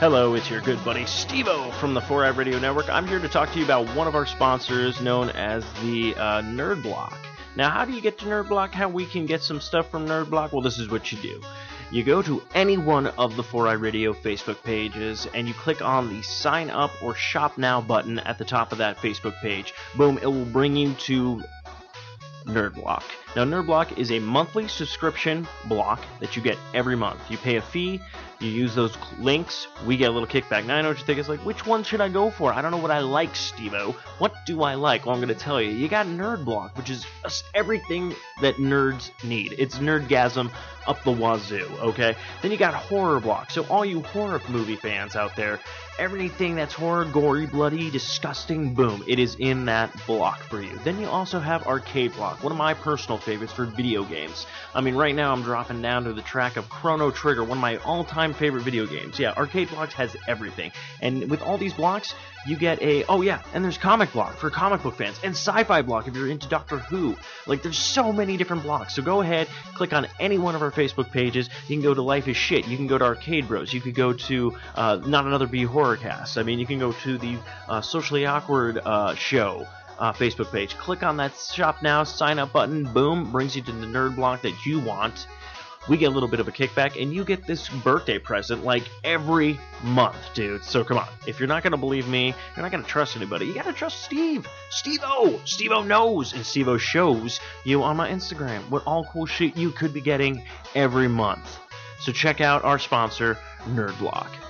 Hello, it's your good buddy Stevo from the 4i Radio Network. I'm here to talk to you about one of our sponsors known as the uh, Nerd Block. Now, how do you get to Nerd Block? How we can get some stuff from Nerd Block? Well, this is what you do. You go to any one of the 4i Radio Facebook pages and you click on the sign up or shop now button at the top of that Facebook page. Boom, it will bring you to Nerd Block. Now, Nerd Block is a monthly subscription block that you get every month. You pay a fee, you use those links, we get a little kickback. Now, I know what you think. It's like, which one should I go for? I don't know what I like, Stevo. What do I like? Well, I'm going to tell you. You got Nerd Block, which is everything that nerds need. It's nerdgasm up the wazoo, okay? Then you got Horror Block. So, all you horror movie fans out there, everything that's horror, gory, bloody, disgusting, boom, it is in that block for you. Then you also have Arcade Block, one of my personal favorites for video games. I mean, right now I'm dropping down to the track of Chrono Trigger, one of my all time favorite video games. Yeah, Arcade Blocks has everything. And with all these blocks, you get a oh yeah, and there's comic block for comic book fans, and sci-fi block if you're into Doctor Who. Like there's so many different blocks. So go ahead, click on any one of our Facebook pages. You can go to Life is Shit. You can go to Arcade Bros. You could go to uh, Not Another B Horror Cast. I mean, you can go to the uh, Socially Awkward uh, show. Uh, Facebook page. Click on that shop now, sign up button, boom, brings you to the nerd block that you want we get a little bit of a kickback, and you get this birthday present like every month, dude. So come on, if you're not gonna believe me, you're not gonna trust anybody. You gotta trust Steve. Steve-O! Steve-O knows, and Steve-O shows you on my Instagram what all cool shit you could be getting every month. So check out our sponsor, Nerdblock.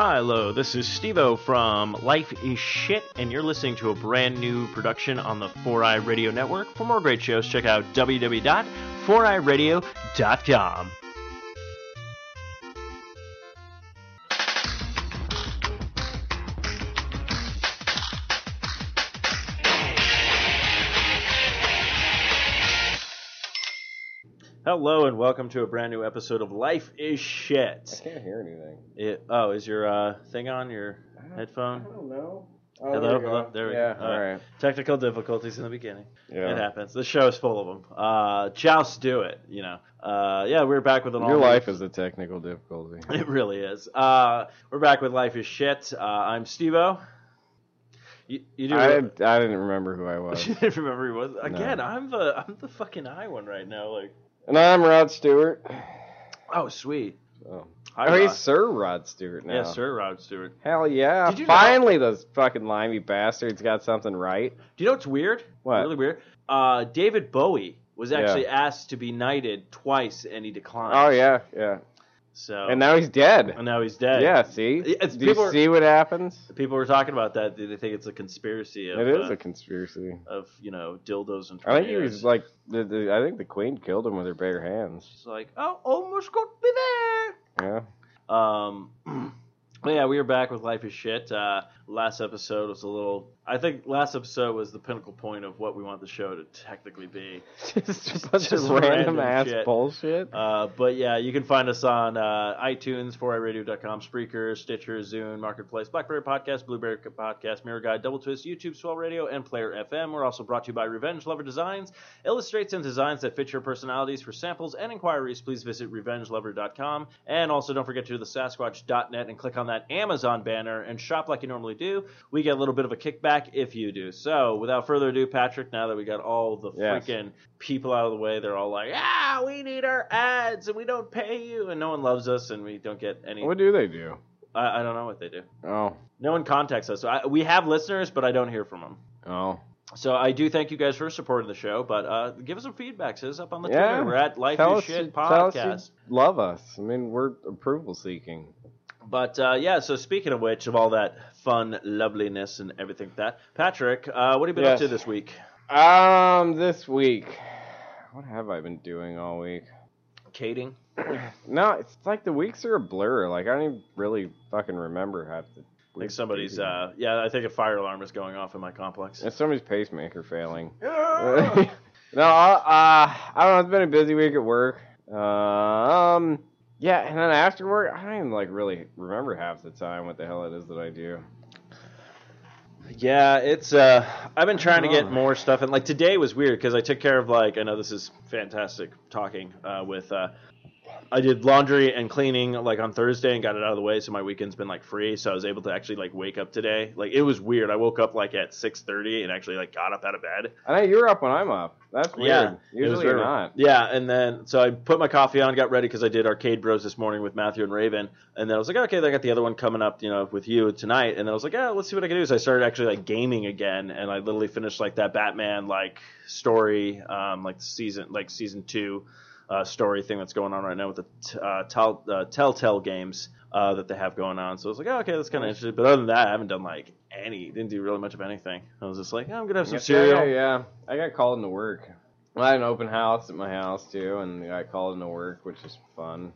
Hi, hello, this is Stevo from Life is Shit, and you're listening to a brand new production on the 4i Radio Network. For more great shows, check out www.4iradio.com. Hello and welcome to a brand new episode of Life is Shit. I can't hear anything. It, oh, is your uh, thing on your I headphone? don't know. Oh, Hello, there we hello, go. there we yeah, go. All right. Technical difficulties in the beginning. Yeah. It happens. The show is full of them. Uh, joust do it, you know. Uh, yeah, we're back with an Your all- life is a technical difficulty. It really is. Uh, we're back with Life is Shit. Uh, I'm Stevo. You, you do I, didn't, I didn't remember who I was. you didn't remember who was. Again. I'm the I'm the fucking high one right now. Like, and I'm Rod Stewart. oh sweet. Oh, Hi, oh he's Rod. Sir Rod Stewart now. Yes, sir, Rod Stewart. Hell yeah. Did you know- Finally, those fucking limey bastards got something right. Do you know what's weird? What? Really weird. Uh, David Bowie was Yeah. actually asked to be knighted twice, and he declined. Oh, yeah, yeah. So And now he's dead. and now he's dead. Yeah, see? It's- Do you are- see what happens? People were talking about that. They think it's a conspiracy of, It is uh, a conspiracy. of you know dildos and. I think he was like, the, the, I think the queen killed him with her bare hands. It's like, oh, almost got me there. Yeah. Um, but yeah, we are back with Life is Shit. Uh, last episode was a little. I think last episode was the pinnacle point of what we want the show to technically be. Just a bunch Just of random, random ass shit. bullshit. Uh, but yeah, you can find us on uh, iTunes, 4iRadio.com, Spreaker, Stitcher, Zune, Marketplace, Blackberry Podcast, Blueberry Podcast, Miro Guide, Double Twist, YouTube, Swell Radio, and Player FM. We're also brought to you by Revenge Lover Designs. Illustrates and designs that fit your personalities. For samples and inquiries, please visit RevengeLover.com. And also, don't forget to do the Sasquatch.net and click on that Amazon banner and shop like you normally do. We get a little bit of a kickback if you do. So, without further ado, Patrick, now that we got all the Yes. freaking people out of the way, they're all like, ah, we need our ads and we don't pay you, and no one loves us and we don't get any. What do they do? I, I don't know what they do. Oh, No one contacts us. So I, we have listeners, but I don't hear from them. oh. So I do thank you guys for supporting the show, but uh, give us some feedback. Hit us up on the Yeah. Twitter. We're at Life Tell is Shit tell us Podcast. you love us. I mean, we're approval seeking. But uh, yeah, so speaking of which, of all that fun, loveliness, and everything like that, Patrick, uh, what have you been Yes. up to this week? Um, this week, what have I been doing all week? Kading. No, it's like the weeks are a blur. Like I don't even really fucking remember half the. I think somebody's. Uh, yeah, I think a fire alarm is going off in my complex. And somebody's pacemaker failing. No, uh, I don't know. It's been a busy week at work. Uh, um, yeah, and then after work, I don't even like really remember half the time what the hell it is that I do. Yeah, it's uh I've been trying to Oh. get more stuff and like today was weird because I took care of like I know this is fantastic talking uh with uh I did laundry and cleaning like on Thursday and got it out of the way so my weekend's been like free so I was able to actually like wake up today. Like it was weird. I woke up like at 6:30 and actually like got up out of bed. I know you're up when I'm up. That's weird. Yeah, Usually you're not. Yeah, and then so I put my coffee on, got ready because I did Arcade Bros this morning with Matthew and Raven, and then I was like, okay, I got the other one coming up, you know, with you tonight, and then I was like, yeah, let's see what I can do. So I started actually like gaming again, and I literally finished like that Batman like story, um, like season like season two uh, story thing that's going on right now with the t- uh, tell, uh, Telltale games uh, that they have going on. So I was like, oh, okay, that's kind of interesting. But other than that, I haven't done like any, didn't do really much of anything. I was just like, oh, I'm gonna have some Yeah, cereal. Yeah, yeah. I got called into work. Well, I had an open house at my house too, and I got called into work, which is fun.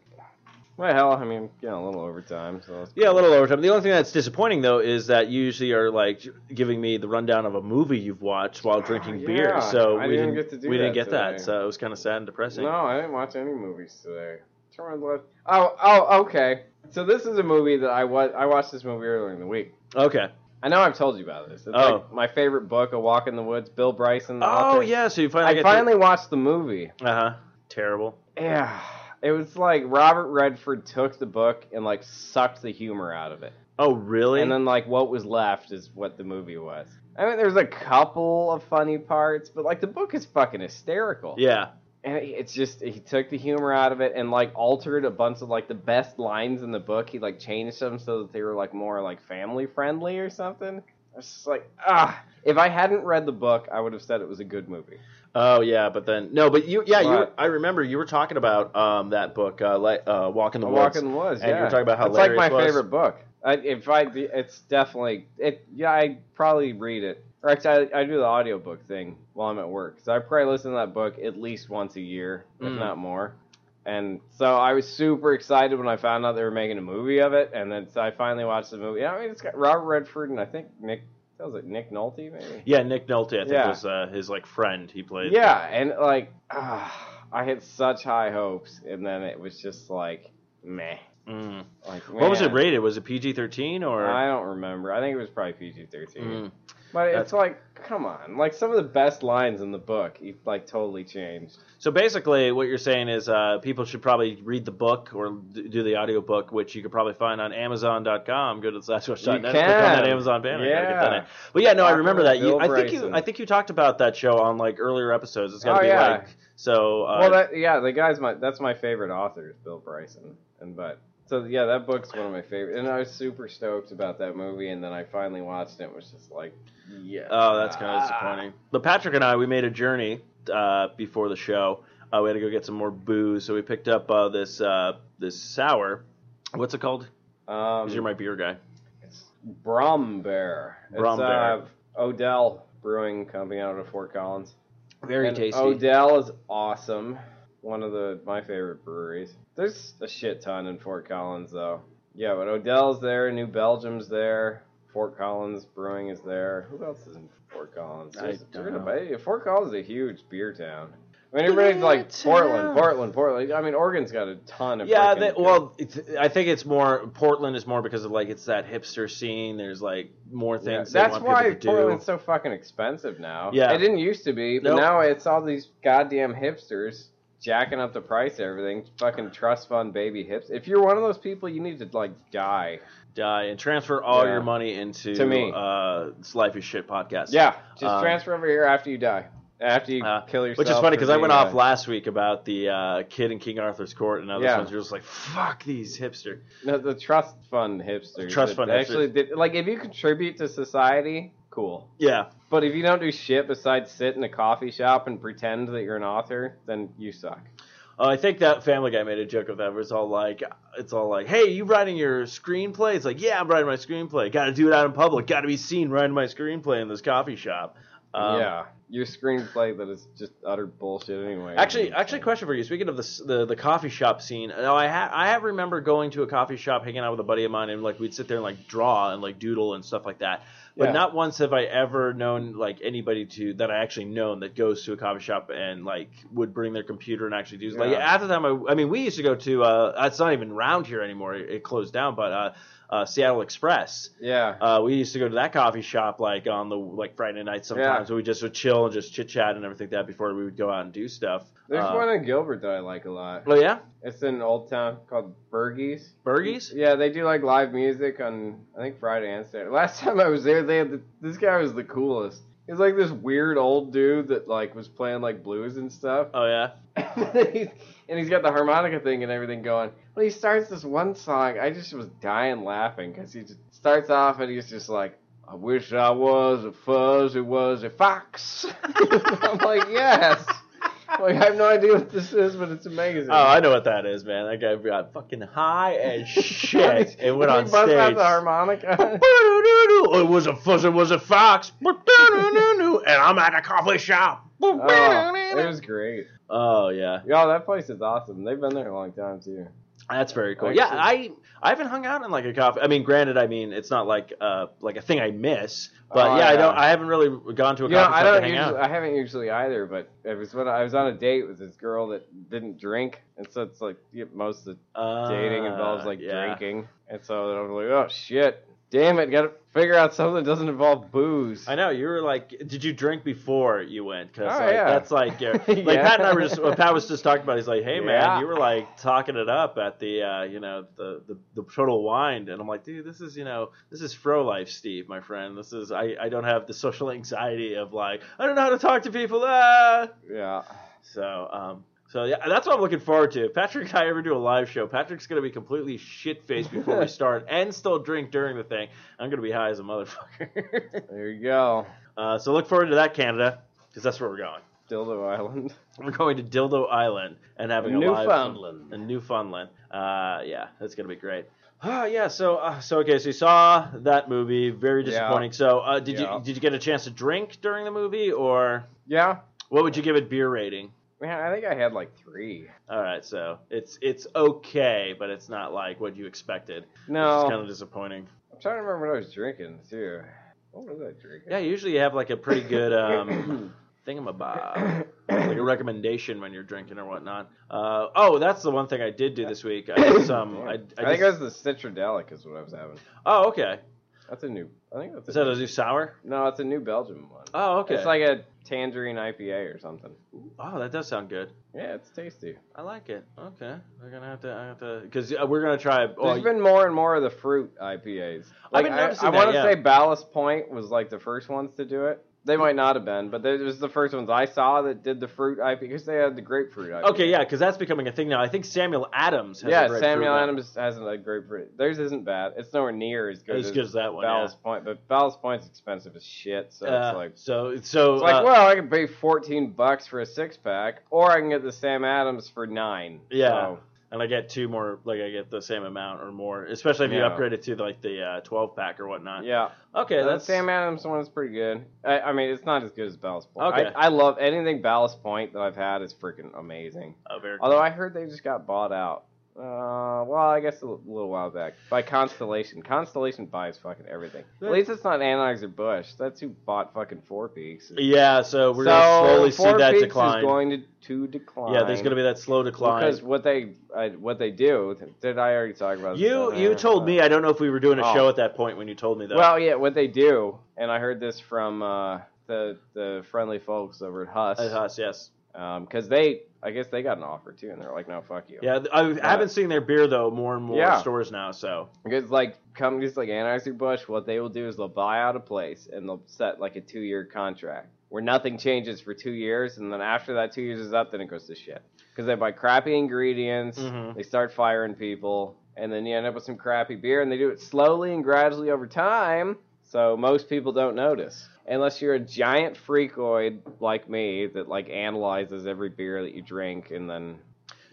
Well, hell, I mean, getting a little overtime, so Yeah, a little overtime. The only thing that's disappointing though is that you usually are like giving me the rundown of a movie you've watched while drinking yeah. beer. So I we didn't didn't get to do we didn't that get that. So it was kind of sad and depressing. No, I didn't watch any movies today. Turn left. Oh, oh, okay. So this is a movie that I wa- I watched this movie earlier in the week. Okay. I know I've told you about this. It's Oh. like my favorite book, A Walk in the Woods. Bill Bryson. The Oh author. yeah. So you finally I get finally watched the movie. Uh huh. Terrible. Yeah, it was like Robert Redford took the book and like sucked the humor out of it. Oh really? And then like what was left is what the movie was. I mean, there's a couple of funny parts, but like the book is fucking hysterical. yeah. And it's just he took the humor out of it and like altered a bunch of like the best lines in the book. He like changed them so that they were like more like family friendly or something. It's just like ah. If I hadn't read the book, I would have said it was a good movie. Oh yeah. But then no. But you yeah. You. I remember you were talking about um that book uh, like uh Walk in the Woods. Walk in the Woods. And you yeah. were talking about how it's like my it favorite book. I, if I, it's definitely it. Yeah, I probably read it. Or actually, I, I do the audiobook thing while I'm at work. So I probably listen to that book at least once a year, if Mm. not more. And so I was super excited when I found out they were making a movie of it, and then so I finally watched the movie. I mean, it's got Robert Redford and I think Nick. That was it, Nick Nolte, maybe. Yeah, Nick Nolte, I think Yeah. was uh, his like friend. He played. Yeah, and like, ah, I had such high hopes, and then it was just like, meh. Mm. Like, What was it rated? Was it PG thirteen or? I don't remember. I think it was probably PG thirteen. Mm. But it's like, come on! Like some of the best lines in the book, he like totally changed. So basically, what you're saying is uh, people should probably read the book or d- do the audio book, which you could probably find on Amazon.com. Go to the slashwatch.net, You click on that. Amazon banner. you gotta get that Yeah. in. But yeah, no, I remember that. You, I think you, I think you talked about that show on like earlier episodes. It's got to Oh, be yeah. like so. Uh, well, that yeah, the guy's my that's my favorite author is Bill Bryson, and but so yeah, that book's one of my favorite, and I was super stoked about that movie, and then I finally watched it, and was just like, yeah. oh, that's kind of disappointing. But Patrick and I, we made a journey uh, before the show. Uh, we had to go get some more booze, so we picked up uh, this uh, this sour. What's it called? Um, 'Cause you're my beer guy. It's Brombeere. It's, Brombeere. uh, Odell Brewing Company out of Fort Collins. Very And tasty. Odell is awesome. One of the my favorite breweries. There's a shit ton in Fort Collins though. Yeah, but Odell's there, New Belgium's there, Fort Collins Brewing is there. Who else is in Fort Collins? I don't know. Fort Collins is a huge beer town. I mean, everybody's like Beer Portland, town. Portland, Portland. I mean, Oregon's got a ton of Yeah, good- well, it's, I think it's more Portland is more because of like it's that hipster scene. There's like more Yeah, things. they that's why to do. Portland's so fucking expensive now. Yeah. it didn't used to be, but Nope. now it's all these goddamn hipsters jacking up the price of everything. Fucking trust fund baby hips. If you're one of those people, you need to like die. die and transfer all Yeah. your money into To me. Uh, this Life is Shit podcast. Yeah, just Um, transfer over here after you die. After you Uh, kill yourself. Which is funny because I went off last week about the uh, kid in King Arthur's Court, and this Yeah. one's just like, fuck these hipster. No, the trust fund hipsters. Trust fund actually did, like if you contribute to society, cool. Yeah, But if you don't do shit besides sit in a coffee shop and pretend that you're an author, then you suck. Uh, I think that Family Guy made a joke of that. Where it's all like, it's all like, "Hey, you writing your screenplay?" It's like, "Yeah, I'm writing my screenplay. Got to do it out in public. Got to be seen writing my screenplay in this coffee shop." Um, yeah, your screenplay that is just utter bullshit anyway. Actually, actually, question for you. Speaking of the the, the coffee shop scene, now I ha- I have remember going to a coffee shop, hanging out with a buddy of mine, and like we'd sit there and like draw and like doodle and stuff like that. but Yeah. not once have I ever known like anybody to that I actually known that goes to a coffee shop and like would bring their computer and actually do like at the time. I, I mean, we used to go to. uh It's not even around here anymore. It, it closed down, but uh, uh, Seattle Express. Yeah. Uh, we used to go to that coffee shop like on the like Friday night sometimes. where we just would chill and just chit chat and everything like that before we would go out and do stuff. There's Uh, one in Gilbert that I like a lot. Oh yeah, It's in Old Town called Bergie's. Burgies. Yeah, they do like live music on I think Friday and Saturday. Last time I was there, they had the, this guy was the coolest. He's like this weird old dude that like was playing like blues and stuff. Oh yeah. and he's got the harmonica thing and everything going. Well, he starts this one song. I just was dying laughing because he just starts off and he's just like, "I wish I was a fuzz, it was a fox." I'm like, yes. Like I have no idea what this is, but it's amazing. Oh, I know what that is, man. That guy got fucking high as shit and went on busts out stage. the harmonica. It was a fuzz, it was a fox, and I'm at a coffee shop. oh, it was great. Oh yeah, Yo, that place is awesome. They've been there a long time too. That's very cool. Yeah, I I haven't hung out in like a coffee. I mean, granted, I mean it's not like uh like a thing I miss, but Oh, yeah, I don't. I haven't really gone to a You know, coffee I don't usually, out. I haven't usually either, but it was when I was on a date with this girl that didn't drink, and so it's like yeah, most of Uh, dating involves like yeah. drinking, and so I was like, oh shit, damn it, gotta figure out something that doesn't involve booze. I know you were like, did you drink before you went? Because Oh, like, yeah. that's like, uh, like Yeah. Pat and I were just, what Pat was just talking about. He's like, hey man, you were like talking it up at the, uh, you know, the, the the total wine, and I'm like, dude, this is, you know, this is fro life, Steve, my friend. This is, I, I don't have the social anxiety of like, I don't know how to talk to people. Ah. Yeah, So, um, so yeah, that's what I'm looking forward to. If Patrick and I ever do a live show, Patrick's gonna be completely shit faced before we start, and still drink during the thing. I'm gonna be high as a motherfucker. there you go, Uh, so look forward to that, Canada, because that's where we're going. Dildo Island, We're going to Dildo Island and having a live show. Newfoundland. in Newfoundland. Uh, yeah, that's gonna be great. Ah, yeah. So, uh, so okay. So you saw that movie. Very Yeah. disappointing. So, uh, did Yeah. you did you get a chance to drink during the movie, or Yeah, what would you give it beer rating? Man, I think I had like three. All right, so it's it's okay, but it's not like what you expected. No, It's kind of disappointing. I'm trying to remember what I was drinking too. What was I drinking? Yeah, usually you have like a pretty good um, thingamabob, like a recommendation when you're drinking or whatnot. Uh, oh, that's the one thing I did do this week. I did some. I, I, I, did- think it was the Citradelic is what I was having. Oh, okay. That's a new. I think that's. Is A that a new sour? no, it's a new Belgium one. Oh, okay. It's like a tangerine IPA or something. oh, that does sound good. Yeah, it's tasty. I like it. Okay, we're gonna have to. I have to because uh, we're gonna try. Oh, There's been more and more of the fruit IPAs. I've Like, been I, noticing I that, want to yeah. say Ballast Point was like the first ones to do it. They might not have been, but it was the first ones I saw that did the fruit IPA because they had the grapefruit IPA. okay, yeah, because that's becoming a thing now. I think Samuel Adams. Has a yeah, grapefruit Samuel one. Adams has a grapefruit. Theirs isn't bad. It's nowhere near as good As as, good as that one, yeah. Ballast Point, but Ballast Point's expensive as shit. So Uh, it's like so so It's like, uh, well, I can pay fourteen bucks for a six pack, or I can get the Sam Adams for nine. Yeah. So, and I get two more, like I get the same amount or more, especially if you Yeah. upgrade it to like the uh, 12 pack or whatnot. yeah. Okay, the that's Sam Adams one is pretty good. I, I mean, it's not as good as Ballast Point. Okay. I, I love anything Ballast Point that I've had is freaking amazing. oh, very Although I heard they just got bought out. Uh, well, I guess a little while back by Constellation. Constellation buys fucking everything. At least it's not Anheuser Busch. That's who bought fucking Four Peaks. Yeah, so we're gonna slowly see Four that Peaks decline. is going to, to decline. yeah, there's gonna be that slow decline. Because what they I, what they do did I already talk about? this you you told Uh, me I don't know if we were doing a Oh. show at that point when you told me that. Well, yeah, what they do, and I heard this from uh, the the friendly folks over at Huss, At Huss, yes. Because they I guess they got an offer too, and they're like, no, fuck you. Yeah, I haven't seen their beer though more and more Yeah. stores now. So Because like companies like Anheuser Busch, what they will do is they'll buy out a place and they'll set like a two year contract where nothing changes for two years, and then after that two years is up, then it goes to shit. Because they buy crappy ingredients, Mhm. they start firing people, and then you end up with some crappy beer, and they do it slowly and gradually over time, so most people don't notice. Unless you're a giant freakoid like me that like analyzes every beer that you drink and then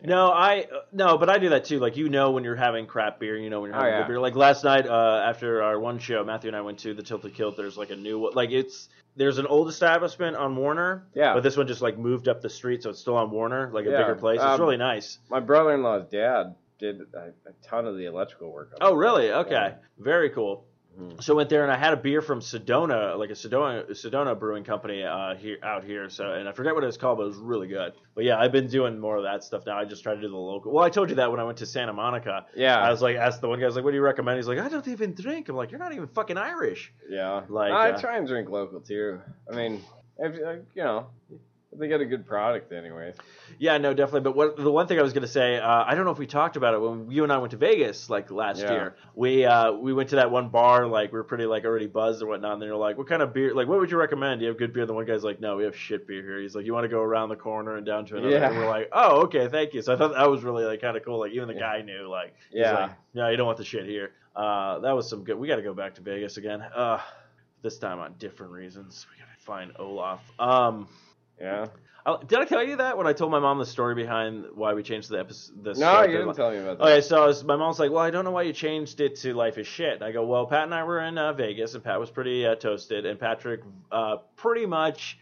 no, I no, but I do that too. Like you know when you're having crap beer, you know when you're Oh, having yeah. good beer. Like last night uh, after our one show, Matthew and I went to the Tilted Kilt. There's like a new one. Like it's there's an old establishment on Warner. Yeah. But this one just like moved up the street, so it's still on Warner, like a Yeah, bigger place. It's um, really nice. my brother-in-law's dad did a, a ton of the electrical work. on Oh, really? Okay. Yeah. Very cool. Mhm. So I went there and I had a beer from Sedona, like a Sedona Sedona Brewing Company uh, here out here. So and I forget what it was called, but it was really good. But yeah, I've been doing more of that stuff now. I just try to do the local. Well, I told you that when I went to Santa Monica. Yeah. I was like, asked the one guy, I was like, "What do you recommend?" He's like, "I don't even drink." I'm like, "You're not even fucking Irish." Yeah, Like, I uh, try and drink local too. I mean, if, you know, they got a good product anyways. Yeah, no, definitely. But what the one thing I was gonna say, uh, I don't know if we talked about it when you and I went to Vegas like last Yeah. year. We uh, we went to that one bar, like we were pretty like already buzzed or whatnot. And they're like, "What kind of beer? Like, what would you recommend? Do you have good beer?" And the one guy's like, "No, we have shit beer here." He's like, "You want to go around the corner and down to another?" Yeah. And we're like, "Oh, okay, thank you." So I thought that was really like kind of cool. Like even the Yeah. guy knew, like, he's Yeah. like, "No, you don't want the shit here." Uh, that was some good. We got to go back to Vegas again. Uh, this time on different reasons. We gotta find Olaf. Um. Yeah. I- Did I tell you that when I told my mom the story behind why we changed the episode? The No, you didn't tell me about that. Okay, so I was, my mom's like, "Well, I don't know why you changed it to Life is Shit." And I go, "Well, Pat and I were in uh, Vegas, and Pat was pretty uh, toasted, and Patrick uh, pretty much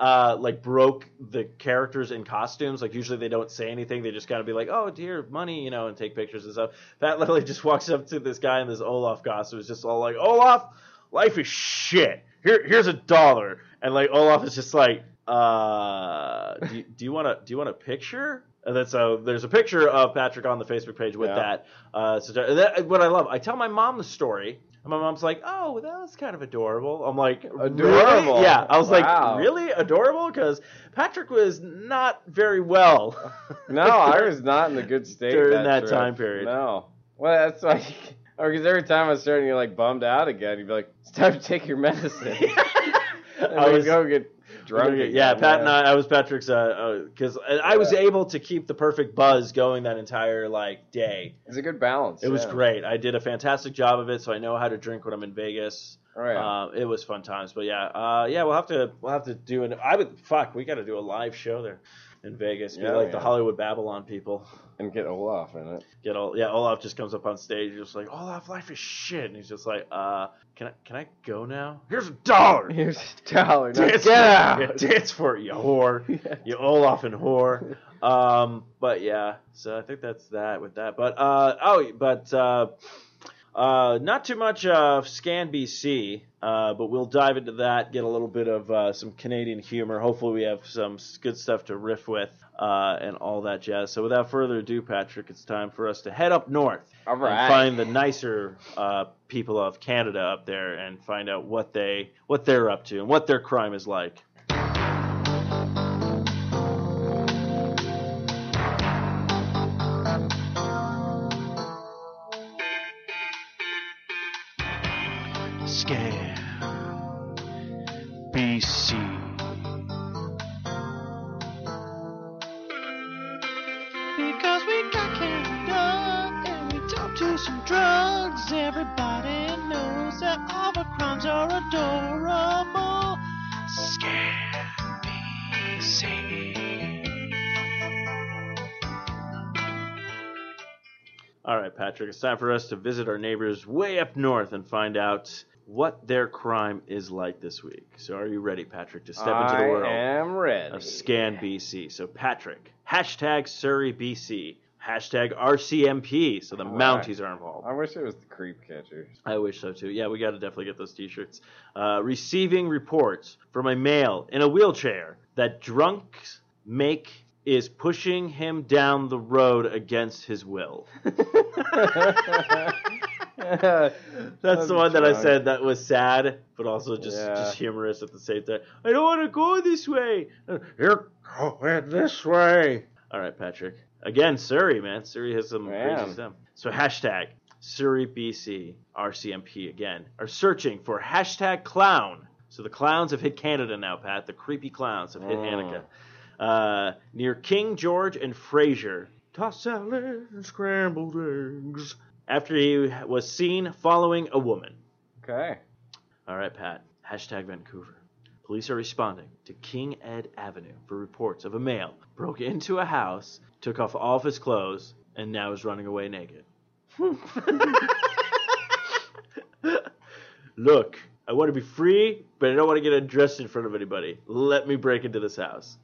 uh, like broke the characters in costumes. Like usually they don't say anything; they just kind of be like, "Oh, dear, money," you know, and take pictures and stuff. Pat literally just walks up to this guy in this Olaf costume, is just all like, "Olaf, life is shit. Here, here's a dollar," and like Olaf is just like, uh, do, do you want to do you want a picture? And then so there's a picture of Patrick on the Facebook page with Yeah. that. Uh, so that, what I love, I tell my mom the story, and my mom's like, "Oh, that was kind of adorable." I'm like, Adorable? "Really?" Yeah, I was Wow. like, "Really adorable?" Because Patrick was not very well. No, I was not in a good state During that trip. time period. No. Well, that's why. Or because every time I was starting to get like bummed out again, you'd be like, "It's time to take your medicine." I was go get drunk. yeah, Pat and. I, I was Patrick's, uh, because I was able to keep the perfect buzz going that entire like day. It's a good balance. It was great. I did a fantastic job of it, so I know how to drink when I'm in Vegas. All right. Uh, it was fun times, but yeah, uh, yeah, we'll have to we'll have to do an. I would fuck. We got to do a live show there in Vegas. Be Yeah, like the. Hollywood Babylon people. and get Olaf in it. Get all yeah. Olaf just comes up on stage, he's just like Olaf, life is shit, and he's just like, uh, can I can I go now? Here's a dollar. Here's a dollar. Now Dance, get out. yeah, dance for it, you whore. Yeah. You Olaf and whore. Um, but yeah, so I think that's that with that. But uh, oh, but uh, uh, not too much of Scan BC, uh, but we'll dive into that, get a little bit of uh, some Canadian humor. Hopefully, we have some good stuff to riff with uh, and all that jazz. So, without further ado, Patrick, it's time for us to head up north All and find the nicer uh, people of Canada up there and find out what they what they're up to and what their crime is like. It's time for us to visit our neighbors way up north and find out what their crime is like this week. So, are you ready, Patrick, to step into the I world am ready. of Scan BC? So, Patrick, hashtag Surrey BC, hashtag RCMP. So the All right. Mounties are involved. I wish it was the creep catchers. I wish so too. Yeah, we got to definitely get those T-shirts. Uh, receiving reports from a male in a wheelchair that drunks make is pushing him down the road against his will. That's the one that I said that was sad, but also just, Yeah. just humorous at the same time. I don't want to go this way. You're going this way. All right, Patrick. Again, Surrey, man. Surrey has some Man. crazy stuff. So hashtag Surrey BC RCMP again are searching for hashtag clown. So the clowns have hit Canada now, Pat. The creepy clowns have hit Mm. Hanukkah. Uh, near King George and Fraser. Tossed salad and scrambled eggs. After he was seen following a woman. Okay. All right, Pat. Hashtag Vancouver. Police are responding to King Ed Avenue for reports of a male broke into a house, took off all of his clothes, and now is running away naked. Look, I want to be free, but I don't want to get undressed in front of anybody. Let me break into this house.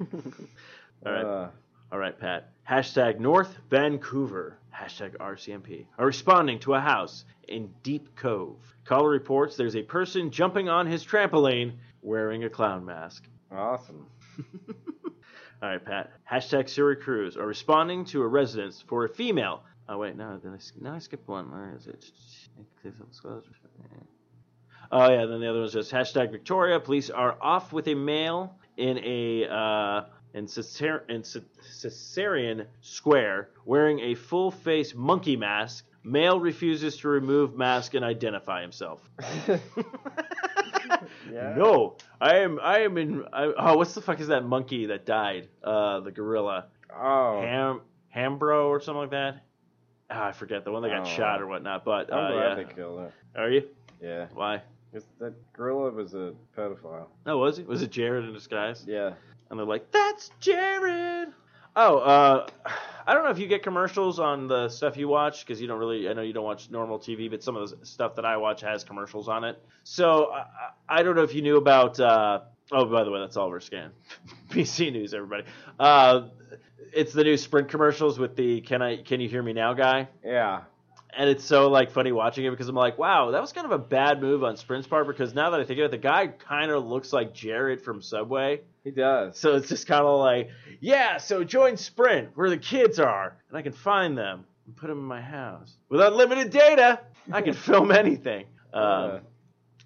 all right. Uh, All right, Pat. Hashtag North Vancouver. hashtag RCMP, are responding to a house in Deep Cove. Caller reports there's a person jumping on his trampoline wearing a clown mask. Awesome. All right, Pat. Hashtag Cruz are responding to a residence for a female. Oh wait, no, then I, no, I skipped one. Where is it? Oh yeah, then the other one says hashtag Victoria. Police are off with a male in a uh, in, Caesar- in Ce- Caesarean Square wearing a full face monkey mask. Male refuses to remove mask and identify himself. Yeah. No, I am. I am in. I, oh, what's the fuck is that monkey that died? Uh, the gorilla, Oh. Ham, Hambro or something like that. Ah, I forget the one that got Oh. shot or whatnot. But I'm uh, glad yeah, they killed it. are you? Yeah. Why? 'Cause that gorilla was a pedophile. Oh, was he? Was it Jared in disguise? Yeah. And they're like, "That's Jared." Oh, uh, I don't know if you get commercials on the stuff you watch because you don't really. I know you don't watch normal TV, but some of the stuff that I watch has commercials on it. So I, I I don't know if you knew about. Uh, oh, by the way, that's Oliver Scan, PC News, everybody. Uh, it's the new Sprint commercials with the "Can I? Can you hear me now?" guy Yeah. And it's so like funny watching it because I'm like, wow, that was kind of a bad move on Sprint's part because now that I think of it, the guy kind of looks like Jared from Subway. He does. So it's just kind of like, yeah, so join Sprint where the kids are, and I can find them and put them in my house with unlimited data. I can film anything. Um,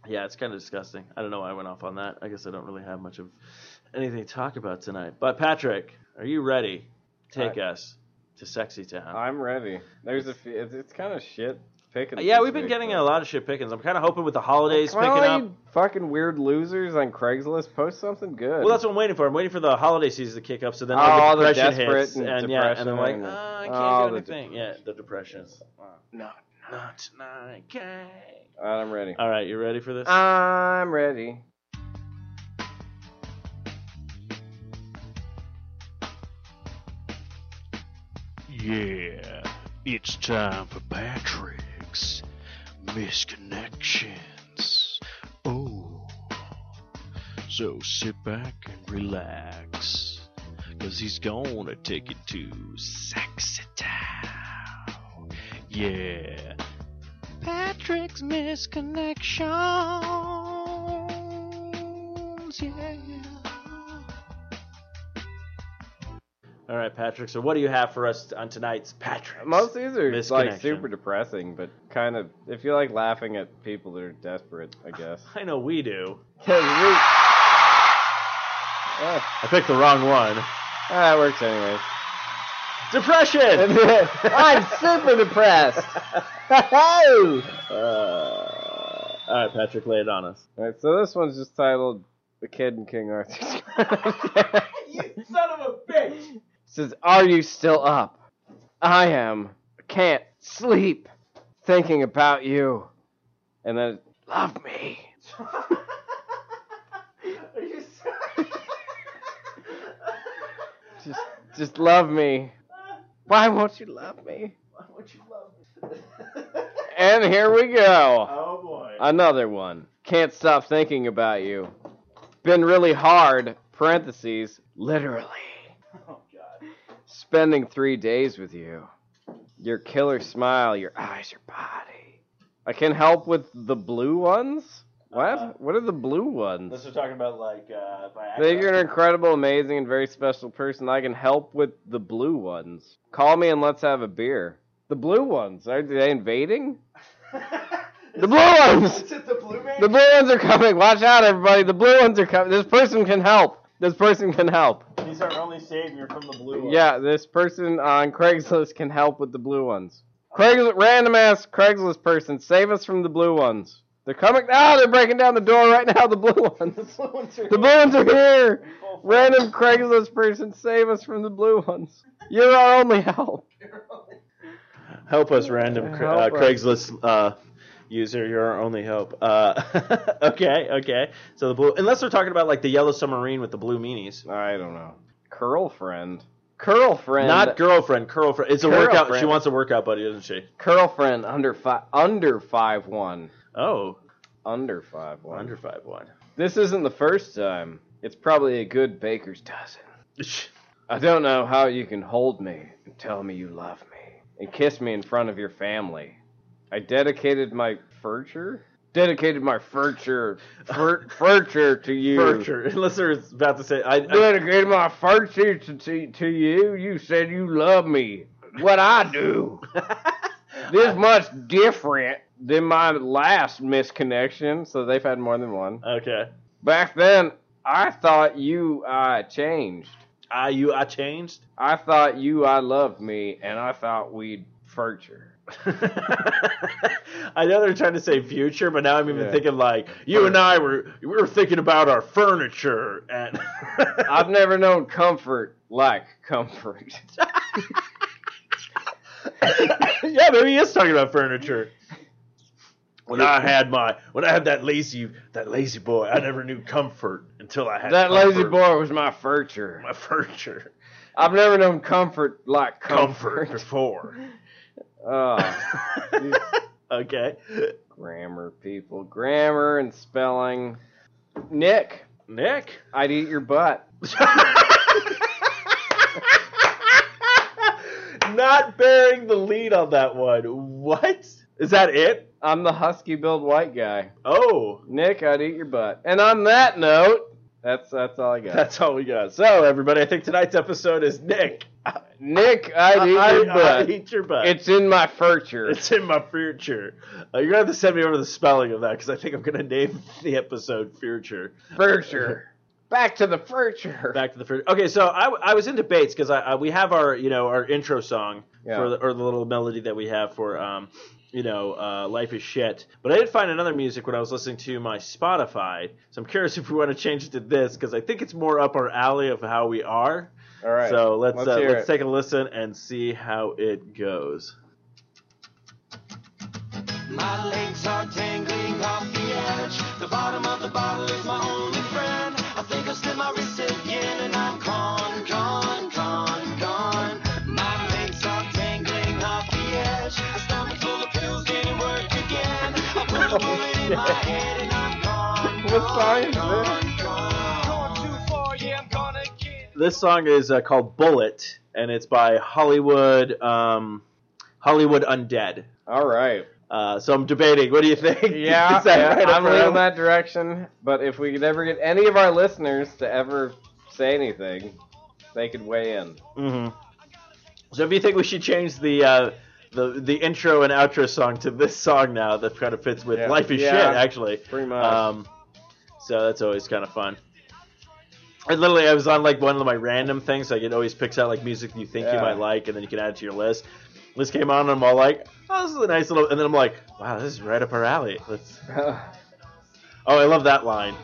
yeah, it's kind of disgusting. I don't know why I went off on that. I guess I don't really have much of anything to talk about tonight. But Patrick, are you ready? Take us to Sexy Town. I'm ready. There's a few, it's, it's kind of shit picking. Uh, yeah, we've been getting a lot of shit pickings. I'm kind of hoping with the holidays Come picking on, up. you fucking weird losers on Craigslist. Post something good. Well, that's what I'm waiting for. I'm waiting for the holiday season to kick up, so then Oh, like, all the the depression desperate hits, and and yeah, and I'm like, and- oh, I can't oh, do the anything. Yeah, the depression. no. Not tonight, okay. All right, I'm ready. All right, you ready for this? I'm ready. Yeah, it's time for Patrick's Misconnections. Oh, so sit back and relax, cause he's gonna take it to Sexy Town. Yeah, Patrick's Misconnections. Yeah. All right, Patrick. So what do you have for us on tonight's Patrick? Most of these are like super depressing, but kind of if you like laughing at people that are desperate, I guess. I know we do. we- Ah, I picked the wrong one. that works anyway. Depression. I'm super depressed. Uh, all right, Patrick, lay it on us. Alright, so this one's just titled "The Kid in King Arthur's." you son of a bitch. Says, "Are you still up? I am. Can't sleep, thinking about you." And then, love me. Are you Just, just love me. Why won't you love me? Why won't you love me? And here we go. oh boy. Another one. Can't stop thinking about you. Been really hard. Parentheses. Literally. Spending three days with you. Your killer smile, your eyes, your body. I can help with the blue ones? What? Uh, what are the blue ones? Unless we're talking about like uh, Think you're an incredible, amazing, and very special person. I can help with the blue ones. Call me and let's have a beer. The blue ones. Are they invading? The blue ones! Is it the blue man? The blue ones are coming. Watch out, everybody. The blue ones are coming. This person can help. This person can help. He's our only savior from the blue one. Yeah, this person on Craigslist can help with the blue ones. Craigslist, random ass Craigslist person, save us from the blue ones. They're coming. Ah, they're breaking down the door right now. The blue The ones. blue ones are The blue ones are here. Random Craigslist person, save us from the blue ones. You're our only help. Help us, random cra- Help uh, us. Craigslist uh, user. You're our only hope. Uh, okay, okay. So the blue, unless they're talking about like the yellow submarine with the blue meanies. I don't know. Curlfriend. Curlfriend. Not girlfriend, curlfriend. It's a workout. She wants a workout buddy, doesn't she? Curlfriend under five. Under five one. Oh, Under five one. under five one. This isn't the first time. It's probably a good baker's dozen. I don't know how you can hold me and tell me you love me. and kiss me in front of your family. I dedicated my furniture? Dedicated my furniture, fur, furniture to you. Furniture. Listener's about to say, I, I Dedicated my furniture to, to, to you. You said you love me. What I do. this much different than my last misconnection, so they've had more than one. okay. Back then, I thought you I changed. I you I changed. I thought you I loved me, and I thought we'd furniture. I know they're trying to say future, but now I'm even Yeah. thinking like you and I were we were thinking about our furniture and I've never known comfort like comfort. yeah, maybe he is talking about furniture. When I had my when I had that lazy that lazy boy, I never knew comfort until I had that lazy boy was my furniture. my furniture I've never known comfort like comfort comfort. before. Oh, okay, grammar people, grammar and spelling. Nick, Nick. I'd eat your butt. Not bearing the lead on that one. What is that? It? I'm the husky build white guy. Oh, Nick, I'd eat your butt. And on that note, that's that's all I got. that's all we got. So everybody, I think tonight's episode is Nick. Nick, I'd eat I- your I butt. eat your butt. It's in my future. It's in my future. Uh, you're gonna have to send me over the spelling of that because I think I'm gonna name the episode future. Future. Back to the furniture. Back to the future. Okay, so I, I was in debates because I, I we have our you know our intro song Yeah. for the, or the little melody that we have for um you know uh, life is shit. But I did find another music when I was listening to my Spotify. So I'm curious if we want to change it to this because I think it's more up our alley of how we are. All right. So let's Let's uh, let's take a listen and see how it goes. My legs are dangling off the edge. The bottom of the bottle is my only friend. I think I'll slip my wrist again and I'm gone, gone, gone, yeah, I'm gonna. This song is uh, called Bullet, and it's by Hollywood um, Hollywood Undead. All right. Uh, so I'm debating. What do you think? Yeah, Is yeah, right I'm leaning that direction. But if we could ever get any of our listeners to ever say anything, they could weigh in. Mhm. So if you think we should change the uh, the the intro and outro song to this song now, that kind of fits with Yeah. Life is Yeah. Shit, actually. Pretty much. Um, so that's always kind of fun. I literally, I was on like one of my random things. Like it always picks out like music you think you might like, and then you can add it to your list. This came on, and I'm all like, "Oh, this is a nice little," and then I'm like, "Wow, this is right up our alley." Let's. Oh, I love that line.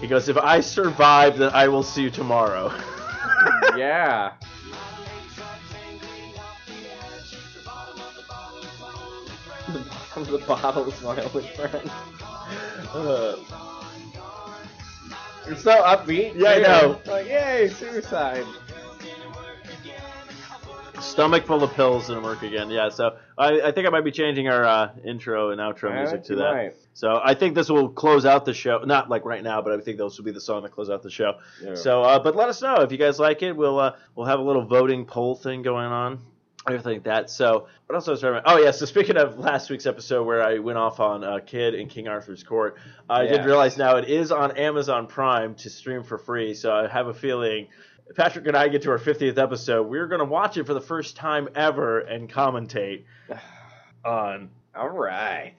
He goes, "If I survive, then I will see you tomorrow." yeah. Bottom the bottle is my only friend. Uh, It's so upbeat. Yeah, I know. Like, yay, suicide. Stomach full of pills didn't work again. Yeah, so I, I think I might be changing our uh, intro and outro I music to that. might. So I think this will close out the show. Not like right now, but I think this will be the song that close out the show. Yeah. So, uh, but let us know if you guys like it. We'll uh, we'll have a little voting poll thing going on. Everything like that. So, what else was I remember? Oh yeah. So speaking of last week's episode where I went off on uh, Kid in King Arthur's Court, I did realize now it is on Amazon Prime to stream for free. So I have a feeling. Patrick and I get to our 50th episode. We're going to watch it for the first time ever and commentate on All right.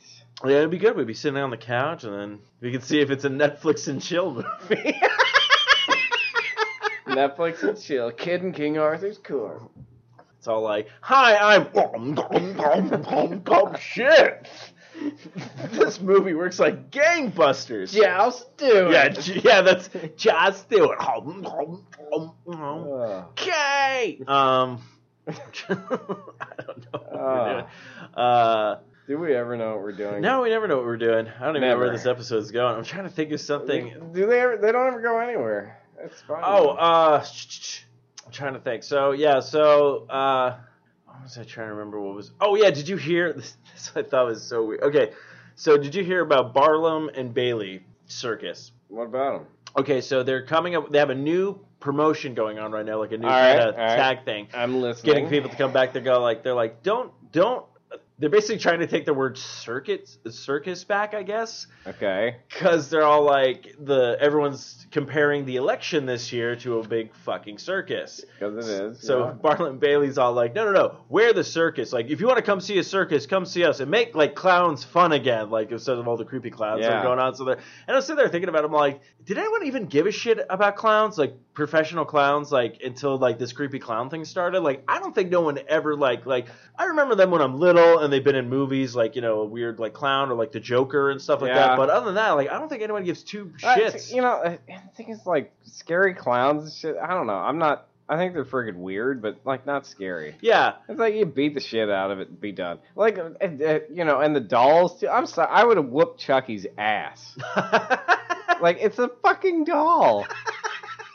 yeah, it'd be good. We'd be sitting on the couch, and then we could see if it's a Netflix and chill movie. Netflix and chill. Kid in King Arthur's Court. It's all like, "Hi, I'm shit." this movie works like gangbusters. Joust do it. yeah, j- yeah. That's just do it. Okay. Um, I don't know what we're doing. Uh, do we ever know what we're doing? no, we never know what we're doing. I don't even know where Never. this episode's going. I'm trying to think of something. Do they ever? They don't ever go anywhere. That's fine. Oh, uh, I'm trying to think. So yeah, so uh, what was I trying to remember? What was? Oh yeah, did you hear? This, this I thought was so weird. Okay, so did you hear about Barnum and Bailey Circus? what about them? Okay, so they're coming up. They have a new promotion going on right now, like a new right, kind of right. tag thing, I'm listening. getting people to come back. They're going like they're like, don't don't. They're basically trying to take the word circuit circus back, I guess, Okay. because they're all like the everyone's comparing the election this year to a big fucking circus. Because it is. So yeah. Bartlett and Bailey's all like, no, no, no, we're the circus. Like, if you want to come see a circus, come see us and make like clowns fun again. Like instead of all the creepy clowns that are going on. So they're and I was sitting there thinking about. It, I'm like, did anyone even give a shit about clowns? Like professional clowns? Like until like this creepy clown thing started? Like I don't think no one ever like like I remember them when I'm little and they've been in movies like you know a weird like clown or like the Joker and stuff like Yeah. that. But other than that, like I don't think anyone gives two Uh, shits. you know, I think it's like scary clowns and shit. I don't know. I'm not. I think they're friggin' weird, but like not scary. yeah. It's like you beat the shit out of it and be done. Like, uh, uh, you know, and the dolls too. I'm sorry. I would have whooped Chucky's ass. Like, it's a fucking doll.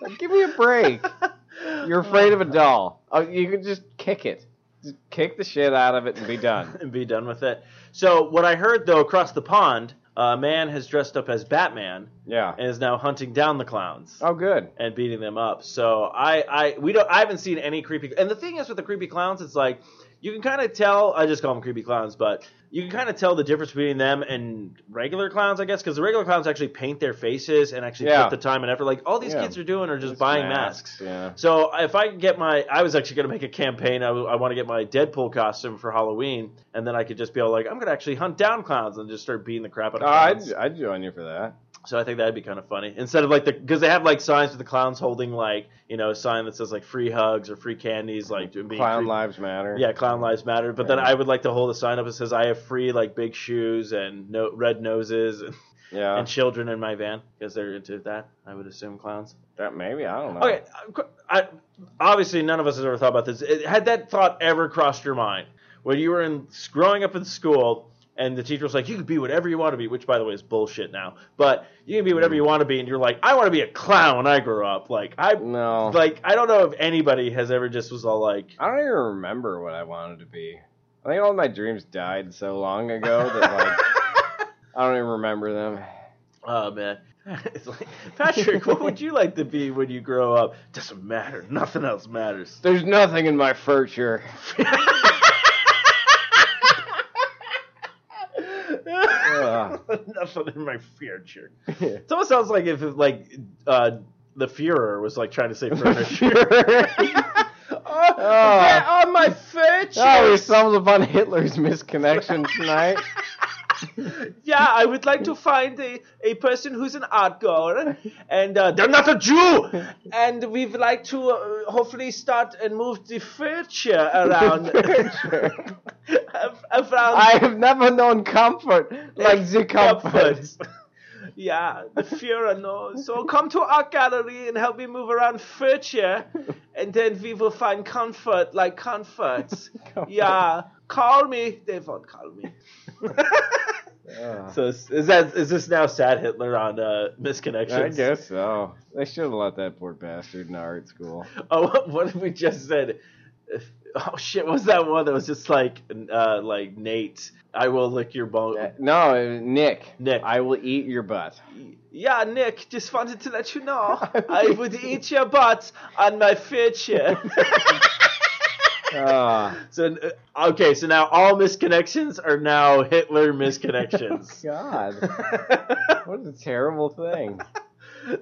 Like, give me a break. You're afraid of a doll. Oh, you can just kick it. Just kick the shit out of it and be done. and be done with it. So what I heard though across the pond, a man has dressed up as Batman Yeah. and is now hunting down the clowns Oh, good. and beating them up. So I, I we don't I haven't seen any creepy and the thing is with the creepy clowns, it's like you can kind of tell. I just call them creepy clowns, but you can kind of tell the difference between them and regular clowns, I guess, because the regular clowns actually paint their faces and actually Yeah. put the time and effort. Like all these Yeah. kids are doing are just It's buying masks. Yeah. So if I get my, I was actually going to make a campaign. I, want to get my Deadpool costume for Halloween, and then I could just be all like, I'm going to actually hunt down clowns and just start beating the crap out Oh, of I'd. I'd join you for that. So I think that'd be kind of funny. Instead of like the, because they have like signs with the clowns holding like, you know, a sign that says like free hugs or free candies, like being Clown free- lives matter. Yeah, clown lives matter. But then I would like to hold a sign up that says I have free like big shoes and no red noses and, Yeah. and children in my van because they're into that. I would assume clowns. that maybe I don't know. Okay, uh, I, obviously none of us has ever thought about this. It- Had that thought ever crossed your mind when you were in growing up in school and the teacher was like, "You can be whatever you want to be," which by the way is bullshit now. But you can be whatever you want to be, and you're like, "I want to be a clown when I grow up." Like I, No. like I don't know if anybody has ever just was all like, I don't even remember what I wanted to be. I think all my dreams died so long ago that like I don't even remember them. "Oh man." It's like, Patrick, what would you like to be when you grow up? Doesn't matter. Nothing else matters. There's nothing in my future. Nothing in my future. It almost sounds like if like uh, the Führer was like trying to say furniture. oh, Oh. on my future. Oh, we stumbled upon Hitler's misconnection tonight. yeah, I would like to find a, a person who's an art goer, and uh, they're not a Jew. And we'd like to uh, hopefully start and move the furniture around. Furniture. around I have never known comfort like the comfort. yeah, the Führer knows. So come to our gallery and help me move around furniture, and then we will find comfort like comforts. Yeah, call me. They won't call me. Ugh. So is is that is this now sad Hitler on uh, misconnections? I guess so. They should have let that poor bastard in art school. Oh, what, what we just said? If- Oh shit! What was that one that was just like uh, like Nate? I will lick your bone. No, Nick. Nick. I will eat your butt. Yeah, Nick, just wanted to let you know I would eat your butt on my future. Ah. so uh, okay, so now all misconnections are now Hitler misconnections. God. What a terrible thing.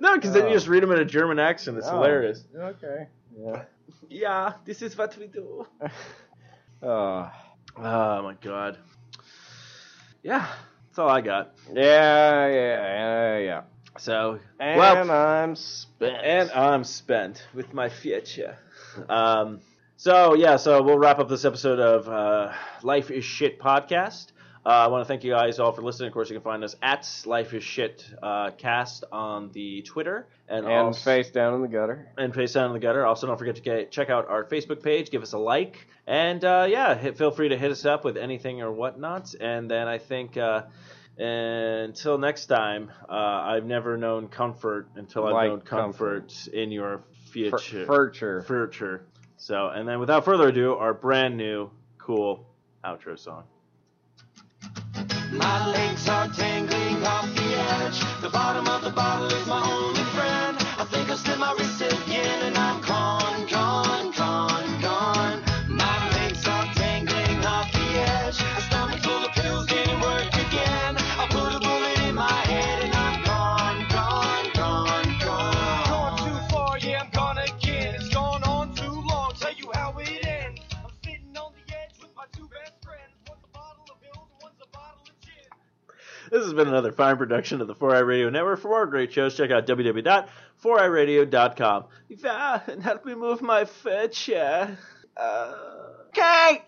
no, because then Oh. you just read them in a German accent. It's Oh, hilarious. Okay. Yeah. Yeah, this is what we do. Oh. Oh my god. Yeah, that's all I got. Yeah, yeah, yeah, yeah. So And well, I'm spent. and I'm spent with my future. Um, so yeah, so we'll wrap up this episode of uh, Life is Shit podcast. Uh, I want to thank you guys all for listening. Of course, you can find us at Life is Shit uh, cast on the Twitter and, and also, face down in the gutter. and face down in the gutter. Also, don't forget to get, check out our Facebook page, give us a like, and uh, yeah, hit, feel free to hit us up with anything or whatnot. And then I think uh, until next time, uh, I've never known comfort until I've Like known comfort, in your future. future. Future. So, and then without further ado, our brand new cool outro song. My legs are tangling off the edge. The bottom of the bottle is my only has been another fine production of the 4i Radio Network. For more great shows, check out www.4iradio.com. And help me move my foot chair. Uh, Kate!